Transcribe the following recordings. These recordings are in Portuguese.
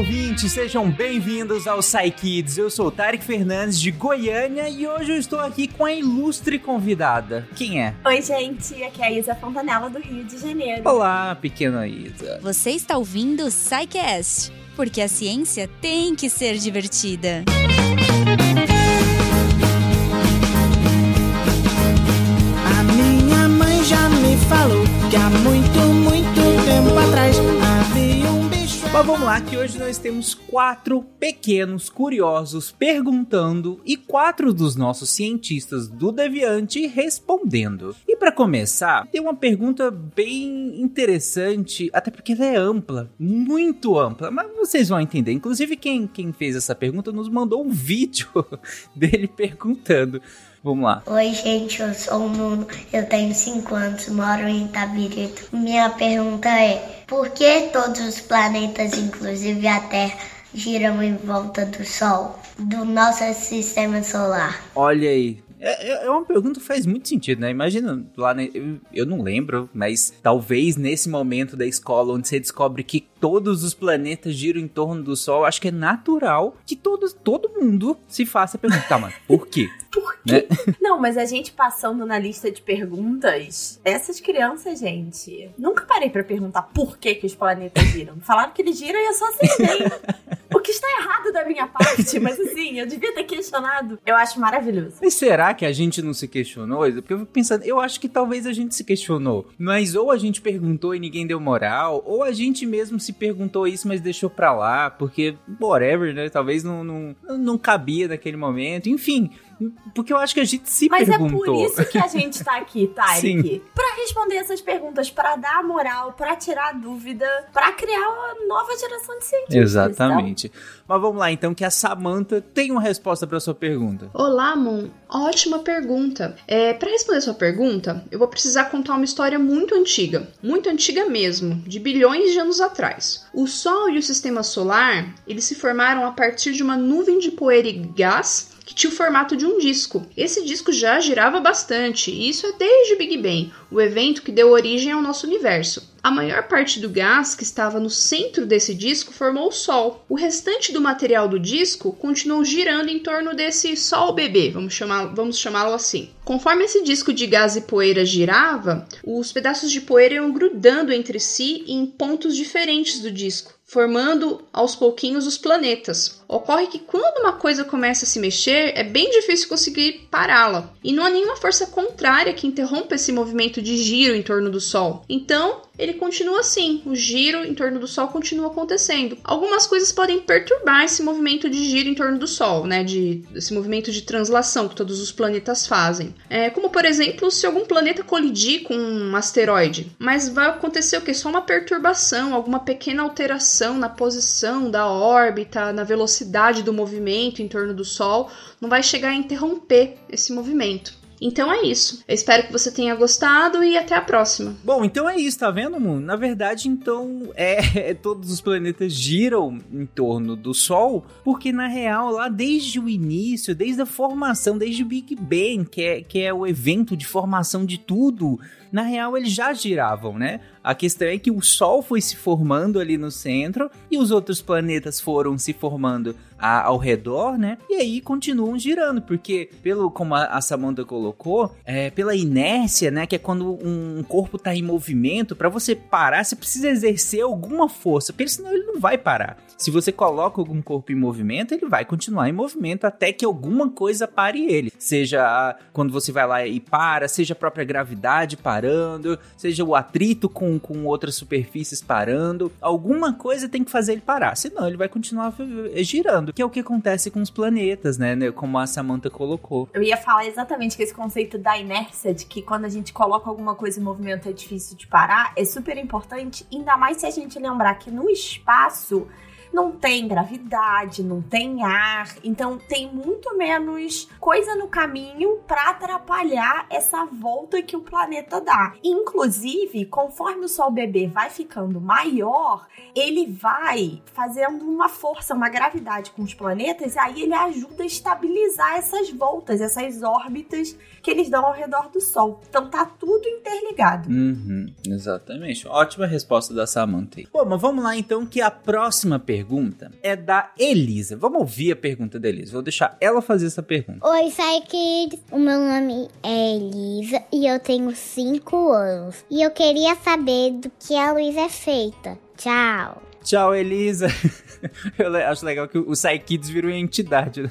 ouvintes, sejam bem-vindos ao Psy Kids. Eu sou o Tarek Fernandes de Goiânia e hoje eu estou aqui com a ilustre convidada. Quem é? Oi, gente, aqui é a Isa Fontanella do Rio de Janeiro. Olá, pequena Isa. Você está ouvindo o Psycast, porque a ciência tem que ser divertida. A minha mãe já me falou Mas vamos lá, que hoje nós temos quatro pequenos curiosos perguntando e quatro dos nossos cientistas do Deviante respondendo. E para começar, tem uma pergunta bem interessante, até porque ela é ampla, muito ampla, mas vocês vão entender. Inclusive, quem, quem fez essa pergunta nos mandou um vídeo dele perguntando. Vamos lá. Oi, gente, eu sou o Nuno, eu tenho 5 anos, moro em Itabirito. Minha pergunta é: por que todos os planetas, inclusive a Terra, giram em volta do Sol, do nosso sistema solar? Olha aí. É, é uma pergunta que faz muito sentido, né? Imagina lá, né? eu, eu não lembro, mas talvez nesse momento da escola onde você descobre que todos os planetas giram em torno do Sol, acho que é natural que todos, todo mundo se faça perguntar, tá, mano, por quê? Por quê? Né? Não, mas a gente passando na lista de perguntas, essas crianças, gente, nunca parei para perguntar por que, que os planetas giram. Falaram que eles giram e eu só acertei. o que está errado da minha parte, mas assim, eu devia ter questionado. Eu acho maravilhoso. Mas será que a gente não se questionou? Porque eu fico pensando, eu acho que talvez a gente se questionou. Mas ou a gente perguntou e ninguém deu moral, ou a gente mesmo se perguntou isso, mas deixou pra lá, porque whatever, né? Talvez não, não, não cabia naquele momento. Enfim, porque eu acho que a gente se Mas perguntou. é por isso que a gente tá aqui, Tarek. Pra responder essas perguntas, pra dar moral, pra tirar dúvida, pra criar uma nova geração de cientistas. Exatamente. Então... Mas vamos lá, então, que a Samantha tem uma resposta pra sua pergunta. Olá, Mon. Ótima pergunta. É, para responder sua pergunta, eu vou precisar contar uma história muito antiga. Muito antiga mesmo, de bilhões de anos atrás. O Sol e o Sistema Solar, eles se formaram a partir de uma nuvem de poeira e gás que tinha o formato de um disco. Esse disco já girava bastante, e isso é desde o Big Bang, o evento que deu origem ao nosso universo. A maior parte do gás que estava no centro desse disco formou o Sol. O restante do material do disco continuou girando em torno desse Sol bebê, vamos, chamar, vamos chamá-lo assim. Conforme esse disco de gás e poeira girava, os pedaços de poeira iam grudando entre si em pontos diferentes do disco formando aos pouquinhos os planetas. Ocorre que quando uma coisa começa a se mexer, é bem difícil conseguir pará-la, e não há nenhuma força contrária que interrompa esse movimento de giro em torno do Sol. Então, ele continua assim, o giro em torno do Sol continua acontecendo. Algumas coisas podem perturbar esse movimento de giro em torno do Sol, né, de esse movimento de translação que todos os planetas fazem. É, como por exemplo, se algum planeta colidir com um asteroide, mas vai acontecer o que? Só uma perturbação, alguma pequena alteração na posição da órbita, na velocidade do movimento em torno do Sol, não vai chegar a interromper esse movimento. Então é isso. Eu espero que você tenha gostado e até a próxima. Bom, então é isso, tá vendo, Moon? Na verdade, então, é, todos os planetas giram em torno do Sol, porque na real, lá desde o início, desde a formação, desde o Big Bang, que é, que é o evento de formação de tudo, na real eles já giravam, né? A questão é que o Sol foi se formando ali no centro e os outros planetas foram se formando a, ao redor, né? E aí continuam girando, porque pelo como a, a Samantha colocou, é, pela inércia, né? Que é quando um corpo tá em movimento, para você parar, você precisa exercer alguma força, porque senão ele não vai parar. Se você coloca algum corpo em movimento, ele vai continuar em movimento até que alguma coisa pare ele. Seja quando você vai lá e para, seja a própria gravidade parando, seja o atrito com com, outras superfícies parando. Alguma coisa tem que fazer ele parar, senão ele vai continuar girando, que é o que acontece com os planetas, né? né como a Samantha colocou. Eu ia falar exatamente que esse conceito da inércia, de que quando a gente coloca alguma coisa em movimento é difícil de parar, é super importante, ainda mais se a gente lembrar que no espaço não tem gravidade, não tem ar, então tem muito menos coisa no caminho para atrapalhar essa volta que o planeta dá. Inclusive, conforme o Sol bebê vai ficando maior, ele vai fazendo uma força, uma gravidade com os planetas, e aí ele ajuda a estabilizar essas voltas, essas órbitas que eles dão ao redor do Sol. Então tá tudo interligado. Uhum, exatamente. Ótima resposta da Samantha. Bom, mas vamos lá então que a próxima pergunta pergunta é da Elisa. Vamos ouvir a pergunta da Elisa. Vou deixar ela fazer essa pergunta. Oi, Sai Kids. O meu nome é Elisa e eu tenho 5 anos. E eu queria saber do que a luz é feita. Tchau. Tchau, Elisa. Eu acho legal que o Kids virou entidade.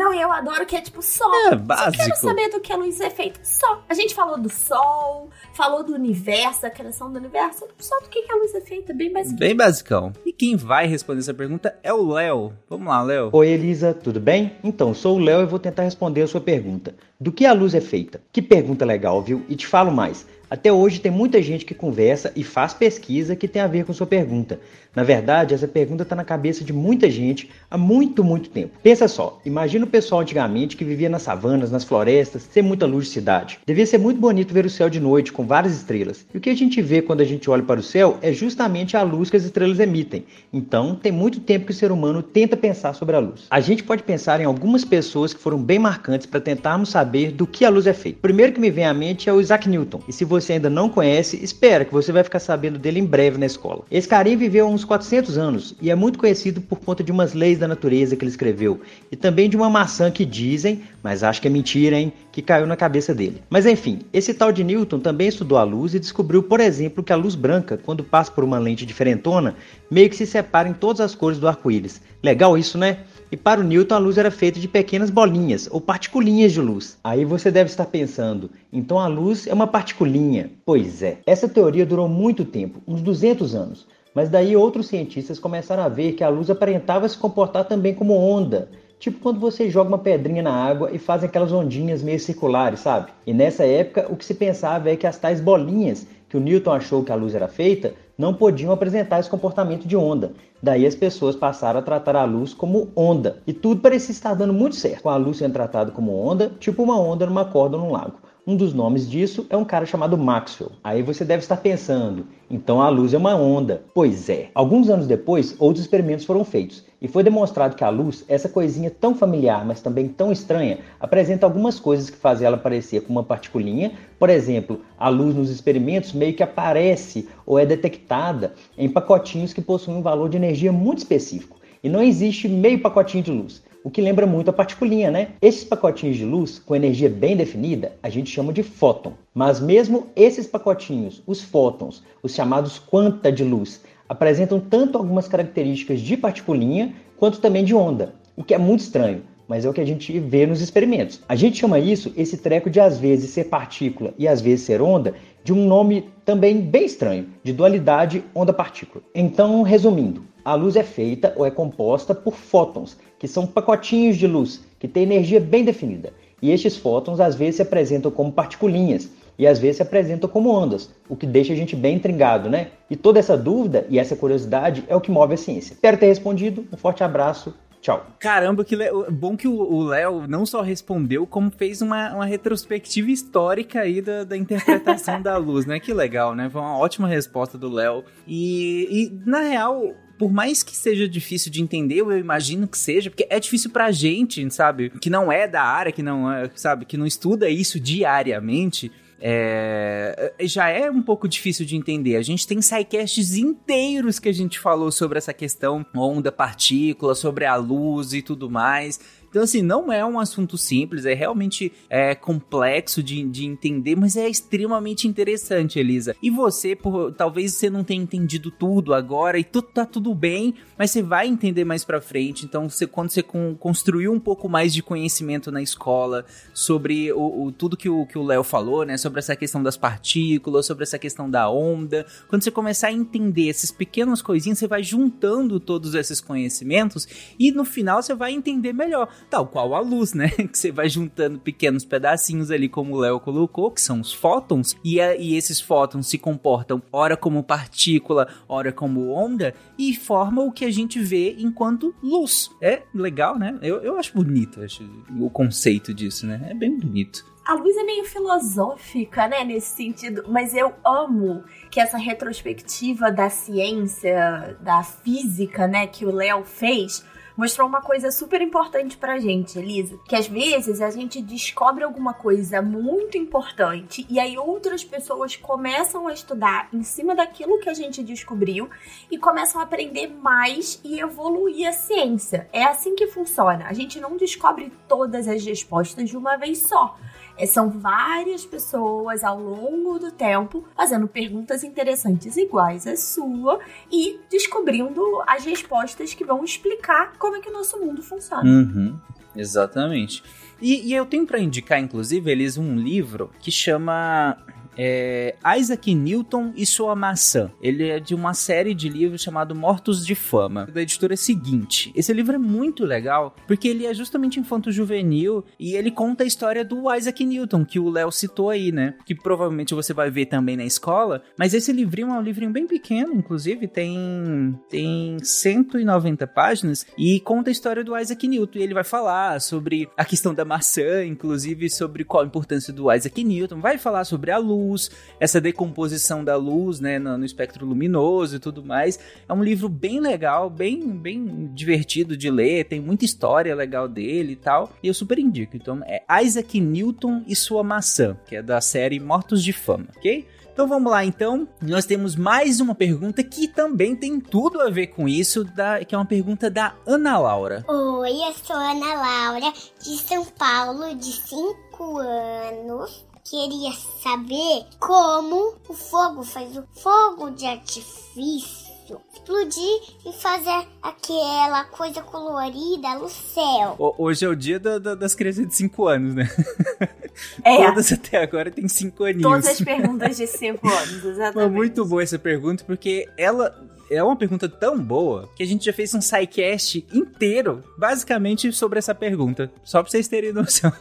Não, e eu adoro que é tipo sol. É, Só básico. quero saber do que a luz é feita. Só. A gente falou do sol, falou do universo, a criação do universo. Só do que que a luz é feita, bem básico. Bem basicão. E quem vai responder essa pergunta é o Léo. Vamos lá, Léo. Oi, Elisa, tudo bem? Então, sou o Léo e vou tentar responder a sua pergunta. Do que a luz é feita? Que pergunta legal, viu? E te falo mais. Até hoje tem muita gente que conversa e faz pesquisa que tem a ver com sua pergunta. Na verdade, essa pergunta está na cabeça de muita gente há muito, muito tempo. Pensa só, imagina o pessoal antigamente que vivia nas savanas, nas florestas, sem muita luz de cidade. Devia ser muito bonito ver o céu de noite com várias estrelas. E o que a gente vê quando a gente olha para o céu é justamente a luz que as estrelas emitem. Então, tem muito tempo que o ser humano tenta pensar sobre a luz. A gente pode pensar em algumas pessoas que foram bem marcantes para tentarmos saber do que a luz é feita. O primeiro que me vem à mente é o Isaac Newton. E se você ainda não conhece, espera que você vai ficar sabendo dele em breve na escola. Esse viveu há uns 400 anos e é muito conhecido por conta de umas leis da natureza que ele escreveu e também de uma maçã que dizem, mas acho que é mentira, hein, que caiu na cabeça dele. Mas enfim, esse tal de Newton também estudou a luz e descobriu, por exemplo, que a luz branca, quando passa por uma lente diferentona, meio que se separa em todas as cores do arco-íris. Legal isso, né? E para o Newton a luz era feita de pequenas bolinhas ou particulinhas de luz. Aí você deve estar pensando, então a luz é uma particulinha. Pois é. Essa teoria durou muito tempo, uns 200 anos. Mas daí outros cientistas começaram a ver que a luz aparentava se comportar também como onda. Tipo quando você joga uma pedrinha na água e faz aquelas ondinhas meio circulares, sabe? E nessa época o que se pensava é que as tais bolinhas que o Newton achou que a luz era feita não podiam apresentar esse comportamento de onda. Daí as pessoas passaram a tratar a luz como onda. E tudo parecia estar dando muito certo, com a luz sendo tratada como onda, tipo uma onda numa corda num lago. Um dos nomes disso é um cara chamado Maxwell. Aí você deve estar pensando, então a luz é uma onda. Pois é. Alguns anos depois, outros experimentos foram feitos e foi demonstrado que a luz, essa coisinha tão familiar, mas também tão estranha, apresenta algumas coisas que fazem ela parecer com uma particulinha. Por exemplo, a luz nos experimentos meio que aparece ou é detectada em pacotinhos que possuem um valor de energia muito específico. E não existe meio pacotinho de luz o que lembra muito a particulinha, né? Esses pacotinhos de luz com energia bem definida, a gente chama de fóton. Mas mesmo esses pacotinhos, os fótons, os chamados quanta de luz, apresentam tanto algumas características de particulinha quanto também de onda, o que é muito estranho. Mas é o que a gente vê nos experimentos. A gente chama isso, esse treco de às vezes ser partícula e às vezes ser onda, de um nome também bem estranho, de dualidade onda-partícula. Então, resumindo, a luz é feita ou é composta por fótons, que são pacotinhos de luz que têm energia bem definida. E estes fótons às vezes se apresentam como particulinhas e às vezes se apresentam como ondas, o que deixa a gente bem intrigado, né? E toda essa dúvida e essa curiosidade é o que move a ciência. Espero ter respondido. Um forte abraço. Tchau. Caramba, que le... bom que o Léo não só respondeu, como fez uma, uma retrospectiva histórica aí da, da interpretação da luz, né? Que legal, né? Foi uma ótima resposta do Léo. E, e, na real, por mais que seja difícil de entender, eu imagino que seja, porque é difícil pra gente, sabe? Que não é da área, que não é, sabe, que não estuda isso diariamente. É, já é um pouco difícil de entender. A gente tem sidecasts inteiros que a gente falou sobre essa questão onda, partícula, sobre a luz e tudo mais. Então, assim, não é um assunto simples, é realmente é, complexo de, de entender, mas é extremamente interessante, Elisa. E você, por, talvez você não tenha entendido tudo agora e tudo tá tudo bem, mas você vai entender mais pra frente. Então, você, quando você com, construiu um pouco mais de conhecimento na escola sobre o, o tudo que o que o Léo falou, né? Sobre essa questão das partículas, sobre essa questão da onda. Quando você começar a entender essas pequenas coisinhas, você vai juntando todos esses conhecimentos e no final você vai entender melhor tal qual a luz, né? Que você vai juntando pequenos pedacinhos ali, como o Léo colocou, que são os fótons, e, a, e esses fótons se comportam ora como partícula, ora como onda, e formam o que a gente vê enquanto luz. É legal, né? Eu, eu acho bonito acho, o conceito disso, né? É bem bonito. A luz é meio filosófica, né, nesse sentido, mas eu amo que essa retrospectiva da ciência, da física, né, que o Léo fez, mostrou uma coisa super importante pra gente, Elisa. Que às vezes a gente descobre alguma coisa muito importante e aí outras pessoas começam a estudar em cima daquilo que a gente descobriu e começam a aprender mais e evoluir a ciência. É assim que funciona. A gente não descobre todas as respostas de uma vez só. É, são várias pessoas ao longo do tempo fazendo perguntas interessantes iguais à sua e descobrindo as respostas que vão explicar como é que o nosso mundo funciona. Uhum, exatamente. E, e eu tenho para indicar, inclusive, eles um livro que chama é Isaac Newton e sua maçã. Ele é de uma série de livros chamado Mortos de Fama, da editora seguinte. Esse livro é muito legal porque ele é justamente infanto-juvenil e ele conta a história do Isaac Newton, que o Léo citou aí, né? Que provavelmente você vai ver também na escola. Mas esse livrinho é um livrinho bem pequeno, inclusive, tem, tem 190 páginas e conta a história do Isaac Newton. E ele vai falar sobre a questão da maçã, inclusive sobre qual a importância do Isaac Newton, vai falar sobre a luz luz, essa decomposição da luz, né, no, no, espectro luminoso e tudo mais. É um livro bem legal, bem, bem divertido de ler, tem muita história legal dele e tal, e eu super indico. Então, é Isaac Newton e sua maçã, que é da série Mortos de Fama, ok? Então vamos lá, então. Nós temos mais uma pergunta que também tem tudo a ver com isso, da, que é uma pergunta da Ana Laura. Oi, eu sou Ana Laura, de São Paulo, de 5 anos queria saber como o fogo faz o fogo de artifício explodir e fazer aquela coisa colorida no céu. Hoje é o dia da, da, das crianças de 5 anos, né? É. Todas até agora tem 5 aninhos. Todas as perguntas de 5 anos, exatamente. Foi muito boa essa pergunta, porque ela é uma pergunta tão boa que a gente já fez um sidecast inteiro, basicamente, sobre essa pergunta. Só pra vocês terem noção.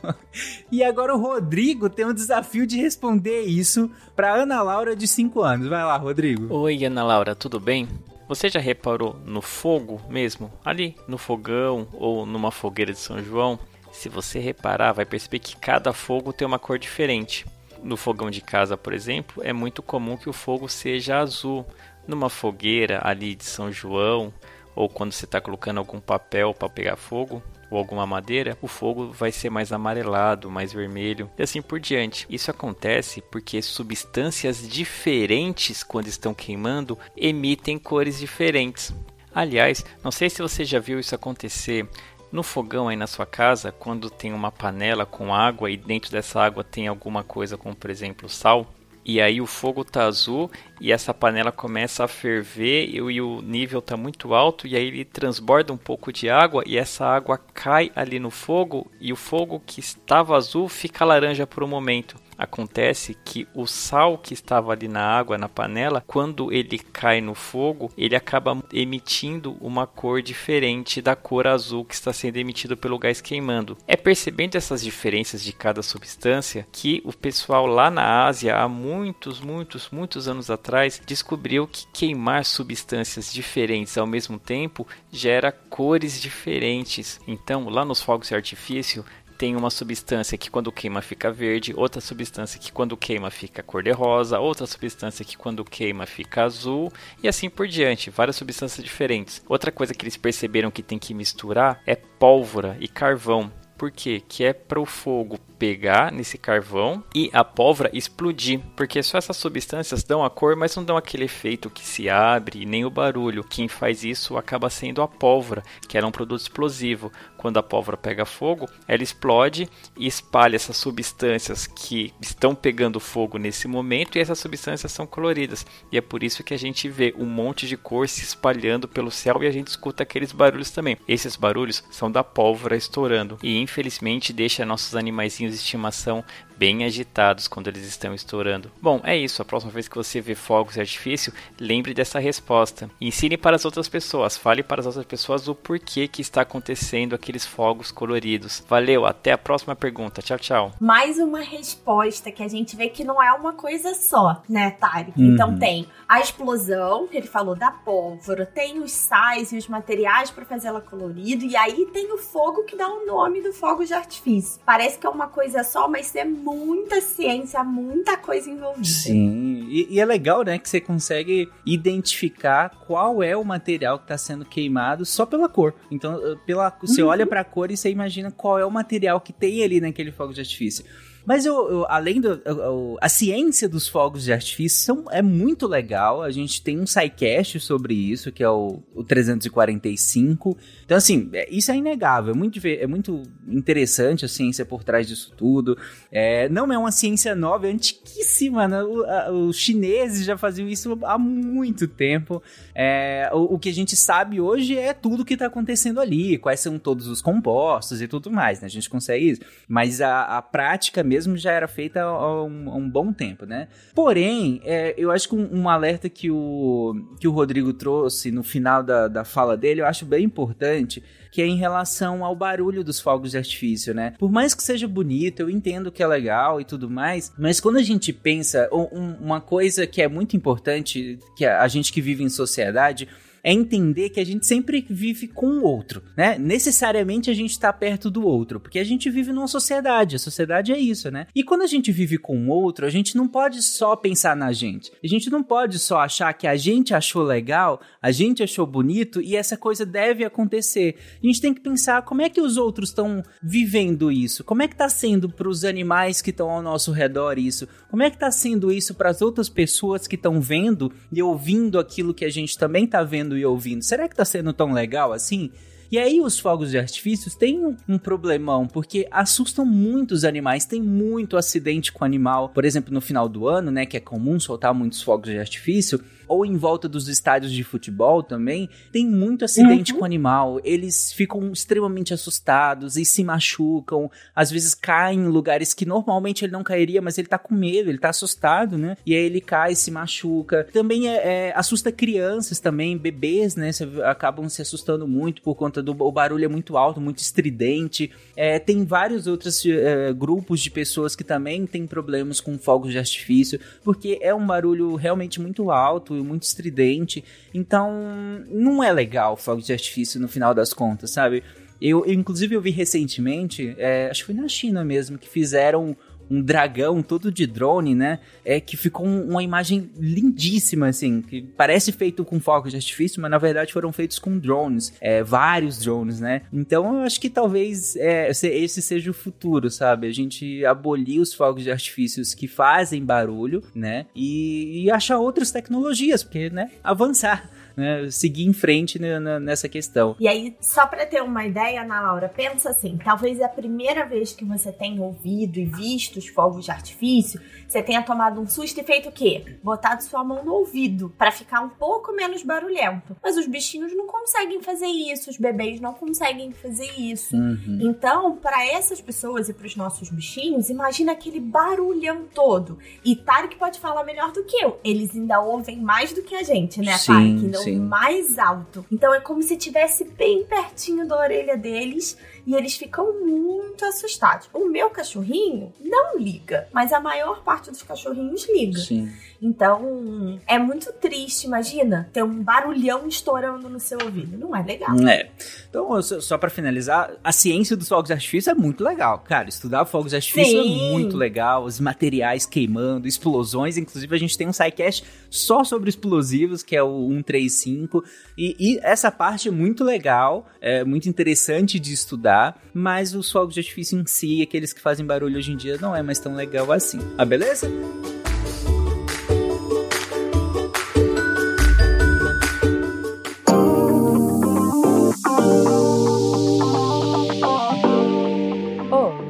E agora o Rodrigo tem o desafio de responder isso pra Ana Laura de 5 anos. Vai lá, Rodrigo. Oi, Ana Laura, tudo bem? Você já reparou no fogo mesmo? Ali no fogão ou numa fogueira de São João? Se você reparar, vai perceber que cada fogo tem uma cor diferente. No fogão de casa, por exemplo, é muito comum que o fogo seja azul numa fogueira ali de São João, ou quando você está colocando algum papel para pegar fogo, ou alguma madeira, o fogo vai ser mais amarelado, mais vermelho e assim por diante. Isso acontece porque substâncias diferentes, quando estão queimando, emitem cores diferentes. Aliás, não sei se você já viu isso acontecer no fogão aí na sua casa, quando tem uma panela com água e dentro dessa água tem alguma coisa como por exemplo sal, e aí o fogo tá azul e essa panela começa a ferver e, e o nível tá muito alto e aí ele transborda um pouco de água e essa água cai ali no fogo e o fogo que estava azul fica laranja por um momento. Acontece que o sal que estava ali na água, na panela, quando ele cai no fogo, ele acaba emitindo uma cor diferente da cor azul que está sendo emitido pelo gás queimando. É percebendo essas diferenças de cada substância que o pessoal lá na Ásia, há muitos, muitos, muitos anos atrás, descobriu que queimar substâncias diferentes ao mesmo tempo gera cores diferentes. Então, lá nos fogos de artifício, tem uma substância que quando queima fica verde, outra substância que quando queima fica cor de rosa, outra substância que quando queima fica azul e assim por diante, várias substâncias diferentes. Outra coisa que eles perceberam que tem que misturar é pólvora e carvão. Por quê? Que é para o fogo pegar nesse carvão e a pólvora explodir, porque só essas substâncias dão a cor, mas não dão aquele efeito que se abre nem o barulho. Quem faz isso acaba sendo a pólvora, que era um produto explosivo. Quando a pólvora pega fogo, ela explode e espalha essas substâncias que estão pegando fogo nesse momento e essas substâncias são coloridas. E é por isso que a gente vê um monte de cor se espalhando pelo céu e a gente escuta aqueles barulhos também. Esses barulhos são da pólvora estourando e infelizmente deixa nossos animaizinhos de estimação bem agitados quando eles estão estourando. Bom, é isso. A próxima vez que você vê fogos de artifício, lembre dessa resposta. Ensine para as outras pessoas, fale para as outras pessoas o porquê que está acontecendo aqueles fogos coloridos. Valeu, até a próxima pergunta. Tchau, tchau. Mais uma resposta que a gente vê que não é uma coisa só, né, Tarek? Uhum. Então tem a explosão, que ele falou da pólvora, tem os sais e os materiais para fazer ela colorida, e aí tem o fogo que dá o nome do fogos de artifício. Parece que é uma coisa só, mas é muita ciência, muita coisa envolvida. Sim, e, e é legal, né, que você consegue identificar qual é o material que está sendo queimado só pela cor. Então, pela, você Uhum. olha para a cor e você imagina qual é o material que tem ali naquele fogo de artifício. Mas eu, eu- além eu- a ciência dos fogos de artifício são- é muito legal. A gente tem um sidecast sobre isso, que é o, o 345. Então, assim, é- isso é inegável. É muito, é muito interessante a ciência por trás disso tudo. É, não é uma ciência nova, é antiquíssima. Né? O- a- os chineses já faziam isso há muito tempo. É, o, o que a gente sabe hoje é tudo que está acontecendo ali, quais são todos os compostos e tudo mais, né? A gente consegue isso. Mas a, a prática mesmo já era feita há um, há um bom tempo, né? Porém, é, eu acho que um, um alerta que o, que o Rodrigo trouxe no final da, da fala dele, eu acho bem importante, que é em relação ao barulho dos fogos de artifício, né? Por mais que seja bonito, eu entendo que é legal e tudo mais, mas quando a gente pensa, um- um- uma coisa que é muito importante, que a gente que vive em sociedade, é entender que a gente sempre vive com o outro, né? Necessariamente a gente está perto do outro, porque a gente vive numa sociedade, a sociedade é isso, né? E quando a gente vive com o outro, a gente não pode só pensar na gente. A gente não pode só achar que a gente achou legal, a gente achou bonito e essa coisa deve acontecer. A gente tem que pensar como é que os outros estão vivendo isso, como é que tá sendo para os animais que estão ao nosso redor isso, como é que tá sendo isso para as outras pessoas que estão vendo e ouvindo aquilo que a gente também tá vendo e ouvindo. Será que tá sendo tão legal assim? E aí os fogos de artifícios têm um, um problemão, porque assustam muitos animais, tem muito acidente com animal. Por exemplo, no final do ano, né, que é comum soltar muitos fogos de artifício, ou em volta dos estádios de futebol também, tem muito acidente com animal. Eles ficam extremamente assustados e se machucam, às vezes caem em lugares que normalmente ele não cairia, mas ele tá com medo, ele tá assustado, né? E aí ele cai, se machuca. Também é, é, assusta crianças também, bebês, né? Acabam se assustando muito por conta do o barulho é muito alto, muito estridente. É, tem vários outros é, grupos de pessoas que também têm problemas com fogos de artifício, porque é um barulho realmente muito alto muito estridente. Então, não é legal fogos de artifício no final das contas, sabe? Eu, eu, inclusive, eu vi recentemente, é, acho que foi na China mesmo, que fizeram um dragão todo de drone, né? É que ficou um- uma imagem lindíssima, assim, que parece feito com fogos de artifício, mas na verdade foram feitos com drones, é, vários drones, né? Então eu acho que talvez é, se- esse seja o futuro, sabe? A gente abolir os fogos de artifícios que fazem barulho, né? E, e achar outras tecnologias, porque, né? Avançar. Né, seguir em frente nessa questão. E aí, só pra ter uma ideia, Ana Laura, pensa assim: talvez a primeira vez que você tenha ouvido e visto os fogos de artifício, você tenha tomado um susto e feito o quê? Botado sua mão no ouvido pra ficar um pouco menos barulhento. Mas os bichinhos não conseguem fazer isso, os bebês não conseguem fazer isso. Uhum. Então, para essas pessoas e para os nossos bichinhos, imagina aquele barulhão todo. E Tarek pode falar melhor do que eu. Eles ainda ouvem mais do que a gente, né, Sim, Tarek? Ainda mais alto. Então é como se estivesse bem pertinho da orelha deles e eles ficam muito assustados. O meu cachorrinho não liga, mas a maior parte dos cachorrinhos liga. Sim. Então é muito triste, imagina, ter um barulhão estourando no seu ouvido. Não é legal. É. Então, só, para finalizar, a ciência dos fogos de artifício é muito legal. Cara, estudar fogos de artifício Sim. é muito legal. Os materiais queimando, explosões. Inclusive, a gente tem um sidecast só sobre explosivos, que é o 135. E, e essa parte é muito legal, é muito interessante de estudar. Mas os fogos de artifício em si, aqueles que fazem barulho hoje em dia, não é mais tão legal assim. Ah, beleza?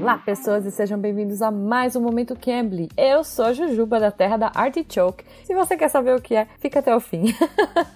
Olá, pessoas, e sejam bem-vindos a mais um Momento Cambly. Eu sou a Jujuba, da terra da Artichoke. Se você quer saber o que é, fica até o fim.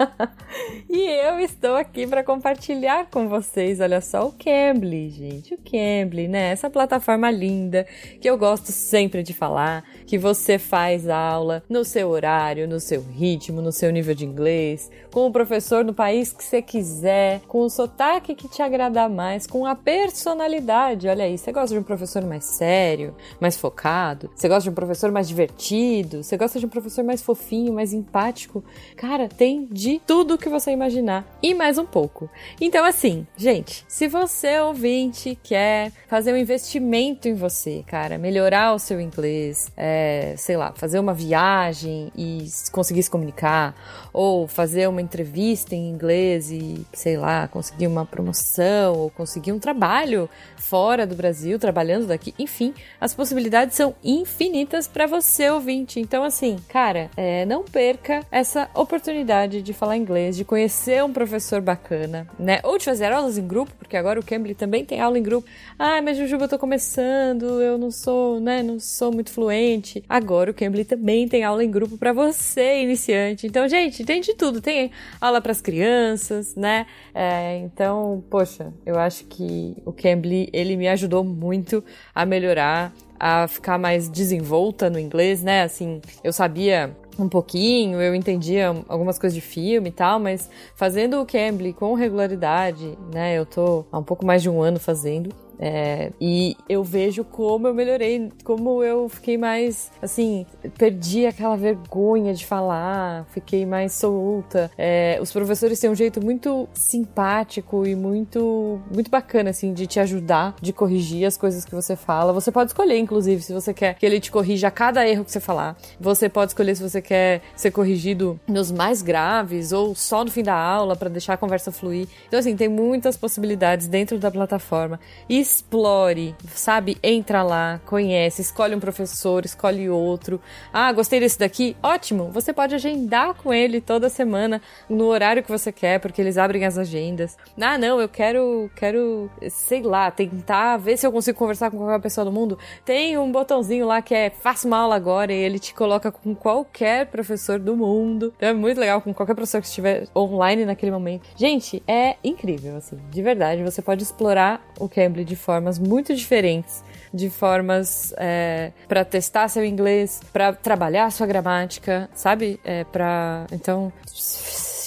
e eu estou aqui para compartilhar com vocês, olha só, o Cambly, gente. O Cambly, né? Essa plataforma linda que eu gosto sempre de falar, que você faz aula no seu horário, no seu ritmo, no seu nível de inglês, com o professor no país que você quiser, com o sotaque que te agradar mais, com a personalidade. Olha aí, você gosta de um professor professor mais sério, mais focado? Você gosta de um professor mais divertido? Você gosta de um professor mais fofinho, mais empático? Cara, tem de tudo que você imaginar e mais um pouco. Então, assim, gente, se você ouvinte quer fazer um investimento em você, cara, melhorar o seu inglês, é, sei lá, fazer uma viagem e conseguir se comunicar, ou fazer uma entrevista em inglês e, sei lá, conseguir uma promoção ou conseguir um trabalho fora do Brasil, trabalhando daqui, enfim, as possibilidades são infinitas para você ouvinte. Então, assim, cara, é, não perca essa oportunidade de falar inglês, de conhecer um professor bacana, né? Ou de fazer aulas em grupo, porque agora o Cambly também tem aula em grupo. Ah, mas Jujuba, eu tô começando, eu não sou, né, não sou muito fluente. Agora o Cambly também tem aula em grupo para você, iniciante. Então, gente, tem de tudo. Tem aula para as crianças, né? É, então, poxa, eu acho que o Cambly, ele me ajudou muito a melhorar a ficar mais desenvolta no inglês, né? Assim, eu sabia um pouquinho, eu entendia algumas coisas de filme e tal, mas fazendo o Cambly com regularidade, né? Eu tô há um pouco mais de um ano fazendo. É, e eu vejo como eu melhorei, como eu fiquei mais, assim, perdi aquela vergonha de falar, fiquei mais solta. É, os professores têm um jeito muito simpático e muito, muito bacana, assim, de te ajudar, de corrigir as coisas que você fala. Você pode escolher, inclusive, se você quer que ele te corrija cada erro que você falar. Você pode escolher se você quer ser corrigido nos mais graves ou só no fim da aula para deixar a conversa fluir. Então, assim, tem muitas possibilidades dentro da plataforma. E explore, sabe? Entra lá, conhece, escolhe um professor, escolhe outro. Ah, gostei desse daqui? Ótimo! Você pode agendar com ele toda semana no horário que você quer, porque eles abrem as agendas. Ah, não, eu quero, quero, sei lá, tentar ver se eu consigo conversar com qualquer pessoa do mundo. Tem um botãozinho lá que é faça uma aula agora e ele te coloca com qualquer professor do mundo. Então é muito legal com qualquer professor que estiver online naquele momento. Gente, é incrível, assim, de verdade. Você pode explorar o Cambly de formas muito diferentes, de formas é, para testar seu inglês, para trabalhar sua gramática, sabe? É, para então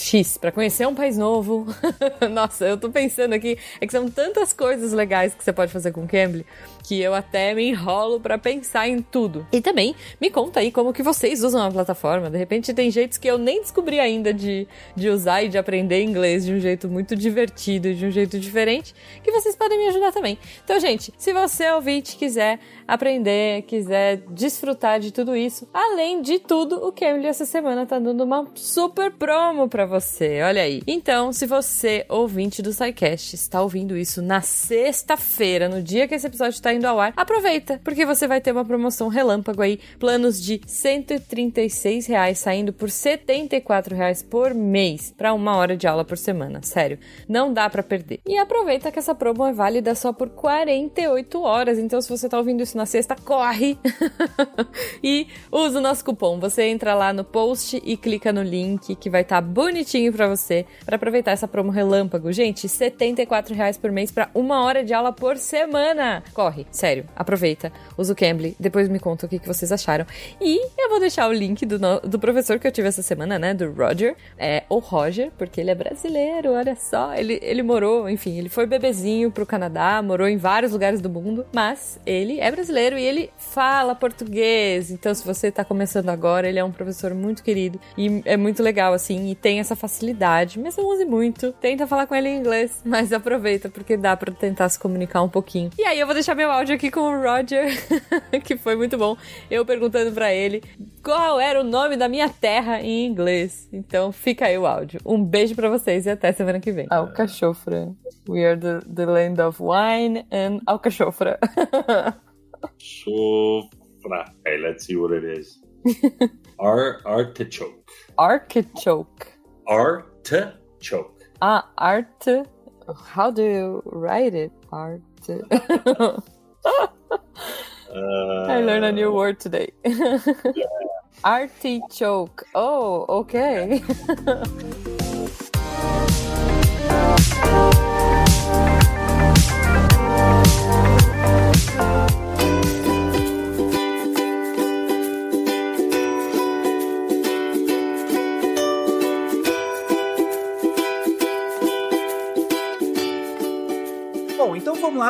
X, para conhecer um país novo. Nossa, eu tô pensando aqui, é que são tantas coisas legais que você pode fazer com o Cambly que eu até me enrolo para pensar em tudo. E também me conta aí como que vocês usam a plataforma. De repente tem jeitos que eu nem descobri ainda de, de usar e de aprender inglês de um jeito muito divertido, de um jeito diferente, que vocês podem me ajudar também. Então, gente, se você ouvinte quiser aprender, quiser desfrutar de tudo isso, além de tudo, o Cambly essa semana tá dando uma super promo para você. Olha aí. Então, se você, ouvinte do SciCast, está ouvindo isso na sexta-feira, no dia que esse episódio está indo ao ar, aproveita, porque você vai ter uma promoção relâmpago aí, planos de 136 reais saindo por 74 reais por mês para uma hora de aula por semana. Sério, não dá para perder. E aproveita que essa promo é válida só por 48 horas, então se você tá ouvindo isso na sexta, corre e usa o nosso cupom. Você entra lá no post e clica no link que vai estar tá bonitinho para você para aproveitar essa promo relâmpago. Gente, 74 reais por mês para uma hora de aula por semana. Corre, sério, aproveita, usa o Cambly, depois me conta o que, que vocês acharam. E eu vou deixar o link do, do professor que eu tive essa semana, né, do Roger, é o Roger, porque ele é brasileiro, olha só, ele, ele morou, enfim, ele foi bebezinho pro Canadá, morou em vários lugares do mundo, mas ele é brasileiro e ele fala português, então se você tá começando agora, ele é um professor muito querido e é muito legal, assim, e tem essa facilidade, mas não use muito, tenta falar com ele em inglês, mas aproveita, porque dá para tentar se comunicar um pouquinho. E aí eu vou deixar meu áudio aqui com o Roger, que foi muito bom. Eu perguntando para ele qual era o nome da minha terra em inglês. Então fica aí o áudio. Um beijo para vocês e até semana que vem. Alcachofra. We are the, the land of wine and alcachofra. Chofra. Okay, let's see what it is. Ar artichoke. Artichoke. Artichoke. Ah, art. How do you write it? Art. Uh, I learned a new word today. yeah. Artichoke. Oh, okay.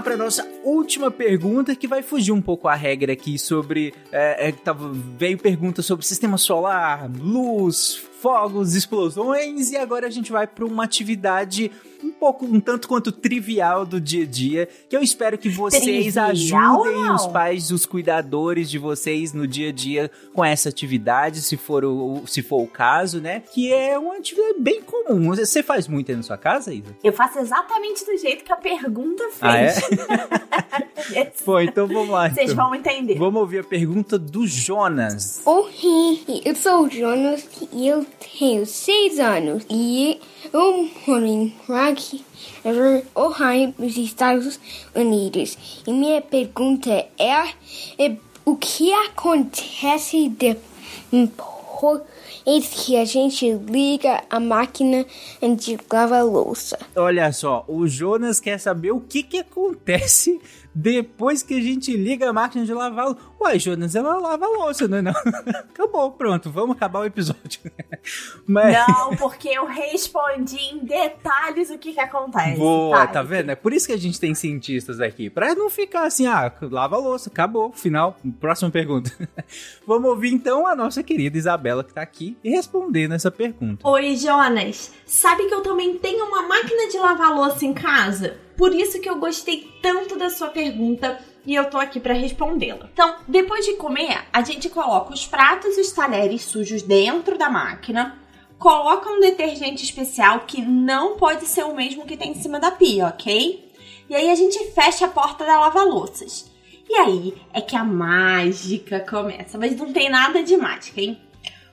para nossa última pergunta que vai fugir um pouco a regra aqui sobre é, é, veio pergunta sobre sistema solar, luz, fogos, explosões e agora a gente vai para uma atividade um pouco, um tanto quanto trivial do dia a dia, que eu espero que vocês Trivial, ajudem não? os pais, os cuidadores de vocês no dia a dia com essa atividade, se for o, se for o caso, né? Que é uma atividade bem comum. Você faz muito aí na sua casa, Isa? Eu faço exatamente do jeito que a pergunta fez. Ah, é? Pô, então vamos lá. Vocês então. vão entender. Vamos ouvir a pergunta do Jonas. Oi, eu sou o Jonas e eu tenho seis anos e eu moro em Rock River, Ohio, nos Estados Unidos. E minha pergunta é, é o que acontece depois que a gente liga a máquina de lavar louça? Olha só, o Jonas quer saber o que que acontece depois que a gente liga a máquina de lavar. lou- Uai, Jonas, ela lava a louça, não é não? Acabou, pronto, vamos acabar o episódio. Mas... Não, porque eu respondi em detalhes o que que acontece. Boa, tá? tá vendo? É por isso que a gente tem cientistas aqui. Pra não ficar assim, ah, lava a louça, acabou, final. Próxima pergunta. Vamos ouvir então a nossa querida Isabela que tá aqui e respondendo essa pergunta. Oi, Jonas. Sabe que eu também tenho uma máquina de lavar louça em casa? Por isso que eu gostei tanto da sua pergunta e eu tô aqui pra respondê-la. Então, depois de comer, a gente coloca os pratos e os talheres sujos dentro da máquina, coloca um detergente especial que não pode ser o mesmo que tem em cima da pia, ok? E aí a gente fecha a porta da lava-louças. E aí é que a mágica começa, mas não tem nada de mágica, hein?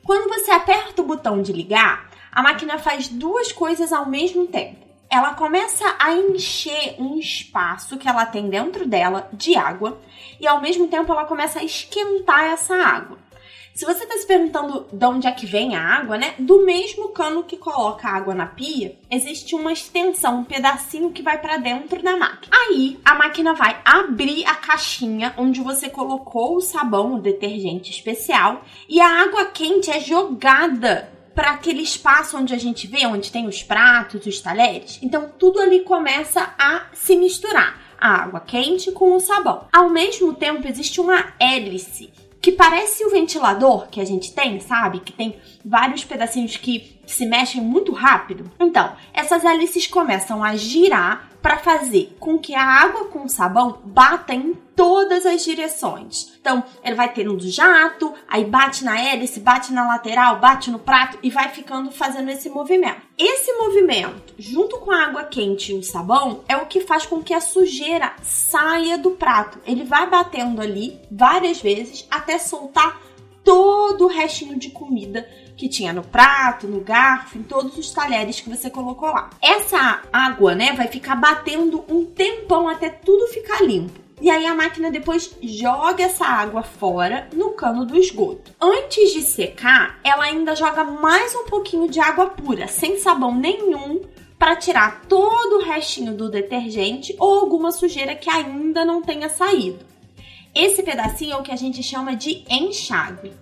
Quando você aperta o botão de ligar, a máquina faz duas coisas ao mesmo tempo. Ela começa a encher um espaço que ela tem dentro dela de água e ao mesmo tempo ela começa a esquentar essa água. Se você está se perguntando de onde é que vem a água, né? Do mesmo cano que coloca a água na pia, existe uma extensão, um pedacinho que vai para dentro da máquina. Aí a máquina vai abrir a caixinha onde você colocou o sabão, o detergente especial, e a água quente é jogada para aquele espaço onde a gente vê, onde tem os pratos, os talheres. Então tudo ali começa a se misturar. A água quente com o sabão. Ao mesmo tempo, existe uma hélice que parece o ventilador que a gente tem, sabe? Que tem vários pedacinhos que se mexem muito rápido. Então, essas hélices começam a girar para fazer com que a água com sabão bata em todas as direções. Então, ele vai tendo jato, aí bate na hélice, bate na lateral, bate no prato e vai ficando fazendo esse movimento. Esse movimento, junto com a água quente e o sabão, é o que faz com que a sujeira saia do prato. Ele vai batendo ali várias vezes até soltar todo o restinho de comida que tinha no prato, no garfo, em todos os talheres que você colocou lá. Essa água, né, vai ficar batendo um tempão até tudo ficar limpo. E aí a máquina depois joga essa água fora no cano do esgoto. Antes de secar, ela ainda joga mais um pouquinho de água pura, sem sabão nenhum, para tirar todo o restinho do detergente ou alguma sujeira que ainda não tenha saído. Esse pedacinho é o que a gente chama de enxágue.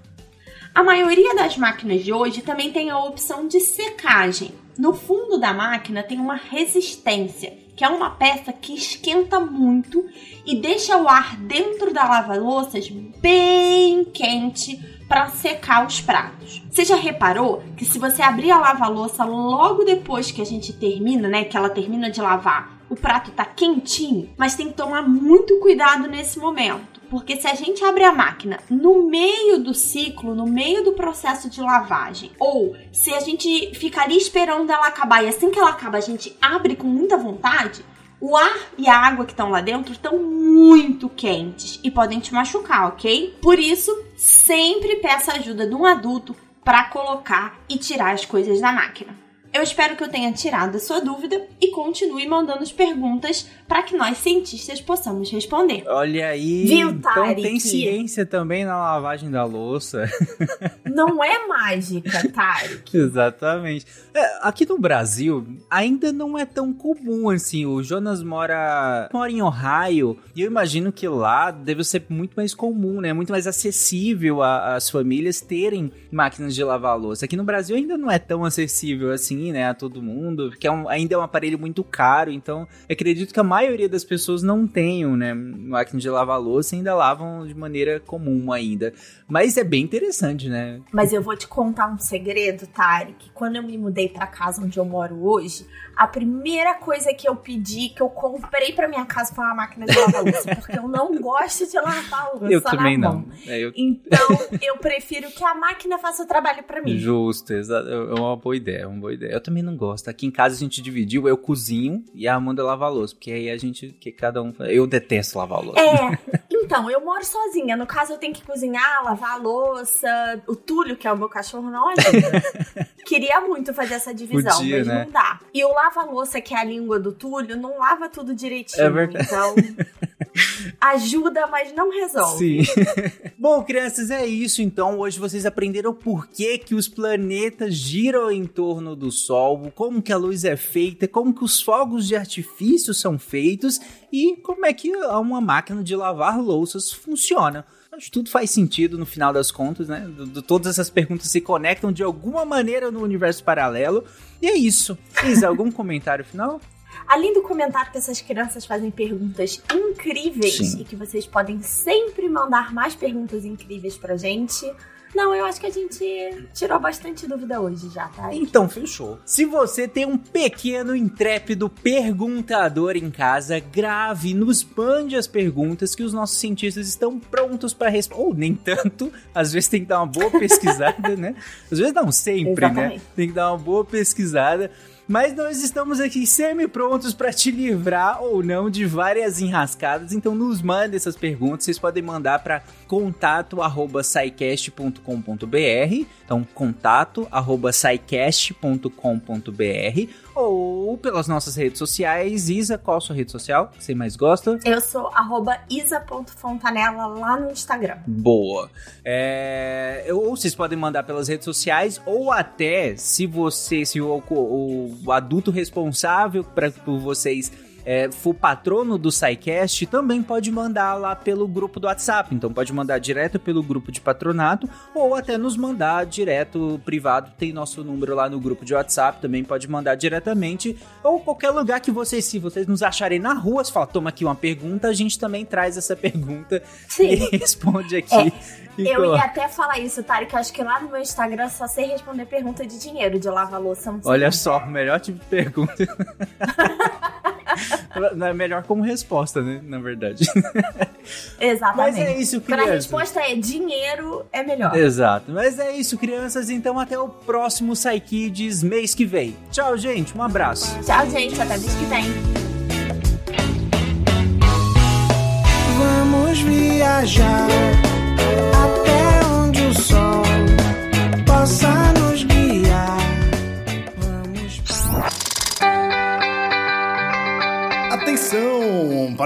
A maioria das máquinas de hoje também tem a opção de secagem. No fundo da máquina tem uma resistência, que é uma peça que esquenta muito e deixa o ar dentro da lava-louças bem quente para secar os pratos. Você já reparou que se você abrir a lava-louça logo depois que a gente termina, né, que ela termina de lavar, o prato tá quentinho, mas tem que tomar muito cuidado nesse momento, porque se a gente abre a máquina no meio do ciclo, no meio do processo de lavagem, ou se a gente fica ali esperando ela acabar e assim que ela acaba a gente abre com muita vontade, o ar e a água que estão lá dentro estão muito quentes e podem te machucar, ok? Por isso, sempre peça ajuda de um adulto para colocar e tirar as coisas da máquina. Eu espero que eu tenha tirado a sua dúvida e continue mandando as perguntas para que nós cientistas possamos responder. Olha aí, Viu, então tem ciência também na lavagem da louça. Não é mágica, Tarek. Exatamente. É, aqui no Brasil, ainda não é tão comum assim. O Jonas mora, mora em Ohio e eu imagino que lá deve ser muito mais comum, né? Muito mais acessível às famílias terem máquinas de lavar louça. Aqui no Brasil ainda não é tão acessível assim. Assim, né, a todo mundo, porque é um, ainda é um aparelho muito caro, então acredito que a maioria das pessoas não tenham, né, máquina de lavar louça e ainda lavam de maneira comum ainda. Mas é bem interessante, né? Mas eu vou te contar um segredo, Tarek. Quando eu me mudei pra casa onde eu moro hoje, a primeira coisa que eu pedi, que eu comprei pra minha casa foi uma máquina de lavar louça, porque eu não gosto de lavar louça Eu também na não. mão. É, eu- Então, eu prefiro que a máquina faça o trabalho pra mim. Justo, exato. É uma boa ideia, é uma boa ideia. Eu também não gosto. Aqui em casa a gente dividiu, eu cozinho e a Amanda lava a louça, porque aí a gente, que cada um. Eu detesto lavar a louça. É, então, eu moro sozinha. No caso, eu tenho que cozinhar, lavar a louça. O Túlio, que é o meu cachorro, não ajuda. Queria muito fazer essa divisão, Podia, mas né? não dá. E o lava-louça, que é a língua do Túlio, não lava tudo direitinho. É verdade. Então, ajuda, mas não resolve. Sim. Bom, crianças, é isso então. Hoje vocês aprenderam por que, que os planetas giram em torno do Sol, como que a luz é feita, como que os fogos de artifício são feitos e como é que uma máquina de lavar louças funciona. Acho que tudo faz sentido no final das contas, né? Do- do- todas essas perguntas se conectam de alguma maneira no universo paralelo. E é isso. Isa, algum comentário final? Além do comentário que essas crianças fazem perguntas incríveis Sim. e que vocês podem sempre mandar mais perguntas incríveis pra gente. Não, eu acho que a gente tirou bastante dúvida hoje já, tá? Então, fechou. Se você tem um pequeno intrépido perguntador em casa, grave, nos mande as perguntas que os nossos cientistas estão prontos para responder. Ou nem tanto, às vezes tem que dar uma boa pesquisada, né? Às vezes não sempre, né? Exatamente. Tem que dar uma boa pesquisada. Mas nós estamos aqui semi-prontos para te livrar ou não de várias enrascadas. Então nos mande essas perguntas. Vocês podem mandar para contato@saicast.com.br. Então contato@saicast.com.br ou pelas nossas redes sociais. Isa, qual a sua rede social que você mais gosta? Eu sou arroba isa.fontanella lá no Instagram. Boa. É, ou vocês podem mandar pelas redes sociais, ou até se você, se o, o- o adulto responsável pra, por vocês é, for patrono do SciCast, também pode mandar lá pelo grupo do WhatsApp. Então pode mandar direto pelo grupo de patronato, ou até nos mandar direto privado. Tem nosso número lá no grupo de WhatsApp, também pode mandar diretamente, ou qualquer lugar que vocês, se vocês nos acharem na rua, se falar, toma aqui uma pergunta, a gente também traz essa pergunta Sim. e responde aqui. E Eu ia até falar isso, Tarek. Eu acho que lá no meu Instagram só sei responder pergunta de dinheiro, de lavar louça. Olha só, o melhor tipo de pergunta. Não é melhor como resposta, né? Na verdade. Exatamente. Mas é isso, Quando a crianças. resposta é dinheiro, é melhor. Exato. Mas é isso, crianças. Então até o próximo Psykids mês que vem. Tchau, gente. Um abraço. Tchau, gente. Até mês que vem. Vamos viajar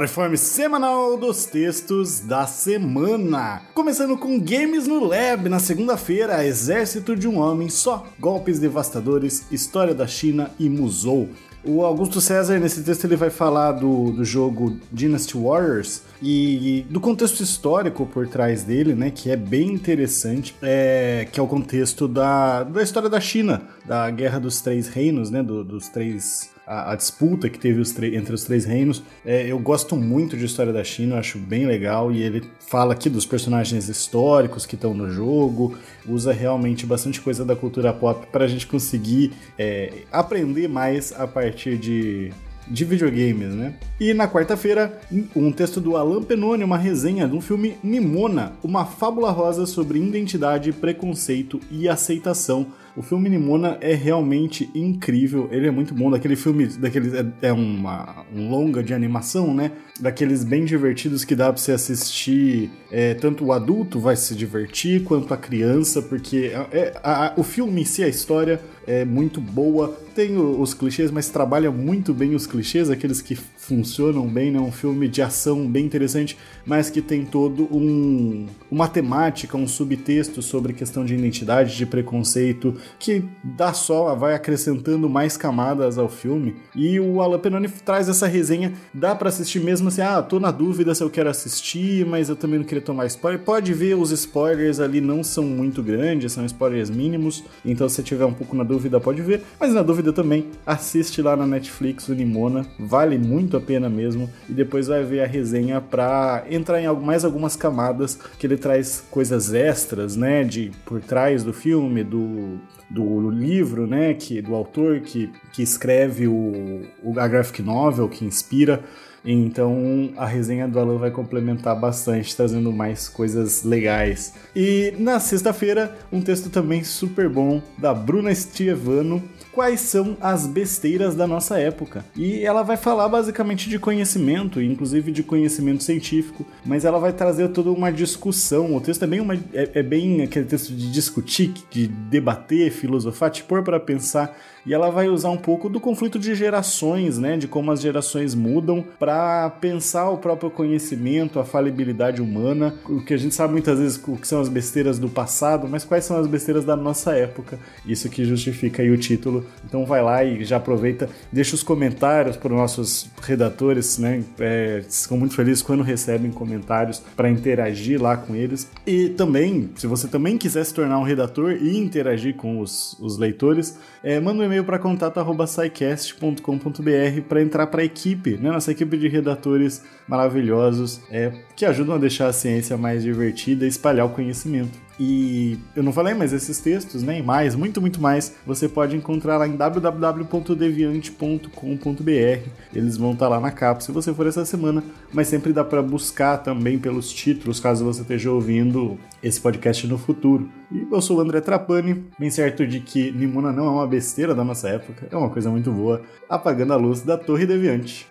Informe semanal dos textos da semana. Começando com Games no Lab, na segunda-feira, Exército de um Homem Só, Golpes Devastadores, História da China e Musou. O Augusto César, nesse texto, ele vai falar do, do jogo Dynasty Warriors e do contexto histórico por trás dele, né? Que é bem interessante, é, que é o contexto da, da história da China, da Guerra dos Três Reinos, né? do- dos três a, a disputa que teve os tre- entre os três reinos. É, eu gosto muito de história da China, acho bem legal. E ele fala aqui dos personagens históricos que estão no jogo, usa realmente bastante coisa da cultura pop para a gente conseguir é, aprender mais a partir de. De videogames, né? E na quarta-feira, um texto do Alan Penone, uma resenha de um filme Nimona, uma fábula rosa sobre identidade, preconceito e aceitação. O filme Nimona é realmente incrível, ele é muito bom, daquele filme, daqueles, é, é uma, um longa de animação, né? Daqueles bem divertidos que dá pra você assistir, é, tanto o adulto vai se divertir, quanto a criança, porque é- é- a- o filme em si, a história é muito boa, tem os clichês, mas trabalha muito bem os clichês, aqueles que funcionam bem, né? Um filme de ação bem interessante, mas que tem todo um, uma temática, um subtexto sobre questão de identidade, de preconceito, que dá só, vai acrescentando mais camadas ao filme. E o Alan Penoni traz essa resenha, dá pra assistir mesmo assim, ah, tô na dúvida se eu quero assistir, mas eu também não queria tomar spoiler. Pode ver, os spoilers ali não são muito grandes, são spoilers mínimos, então se tiver um pouco na dúvida, pode ver, mas na dúvida dúvida também, assiste lá na Netflix o Nimona, vale muito a pena mesmo, e depois vai ver a resenha pra entrar em mais algumas camadas, que ele traz coisas extras, né, de por trás do filme, do, do livro, né, que, do autor que, que escreve o, o, a graphic novel, que inspira então a resenha do Alan vai complementar bastante, trazendo mais coisas legais. E na sexta-feira, um texto também super bom da Bruna Stievano. Quais são as besteiras da nossa época? E ela vai falar basicamente de conhecimento, inclusive de conhecimento científico, mas ela vai trazer toda uma discussão. O texto é bem, uma, é, é bem aquele texto de discutir, de debater, filosofar, te pôr para pensar e ela vai usar um pouco do conflito de gerações, né, de como as gerações mudam para pensar o próprio conhecimento, a falibilidade humana, o que a gente sabe muitas vezes o que são as besteiras do passado, mas quais são as besteiras da nossa época. Isso que justifica aí o título. Então vai lá e já aproveita, deixa os comentários para os nossos redatores, né, é, ficam muito felizes quando recebem comentários para interagir lá com eles. E também, se você também quiser se tornar um redator e interagir com os, os leitores, é, manda um e-mail para contato@saicast.com.br para entrar para a equipe, né? Nossa equipe de redatores maravilhosos, é, que ajudam a deixar a ciência mais divertida e espalhar o conhecimento. E eu não falei, mas esses textos, né, e mais, muito, muito mais, você pode encontrar lá em www.deviante.com.br. Eles vão estar lá na capa se você for essa semana, mas sempre dá para buscar também pelos títulos, caso você esteja ouvindo esse podcast no futuro. E eu sou o André Trapani, bem certo de que Nimona não é uma besteira da nossa época, é uma coisa muito boa, apagando a luz da Torre Deviante.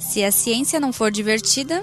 Se a ciência não for divertida,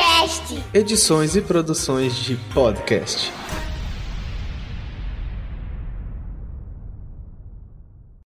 Tapcast. Edições e Produções de Podcast.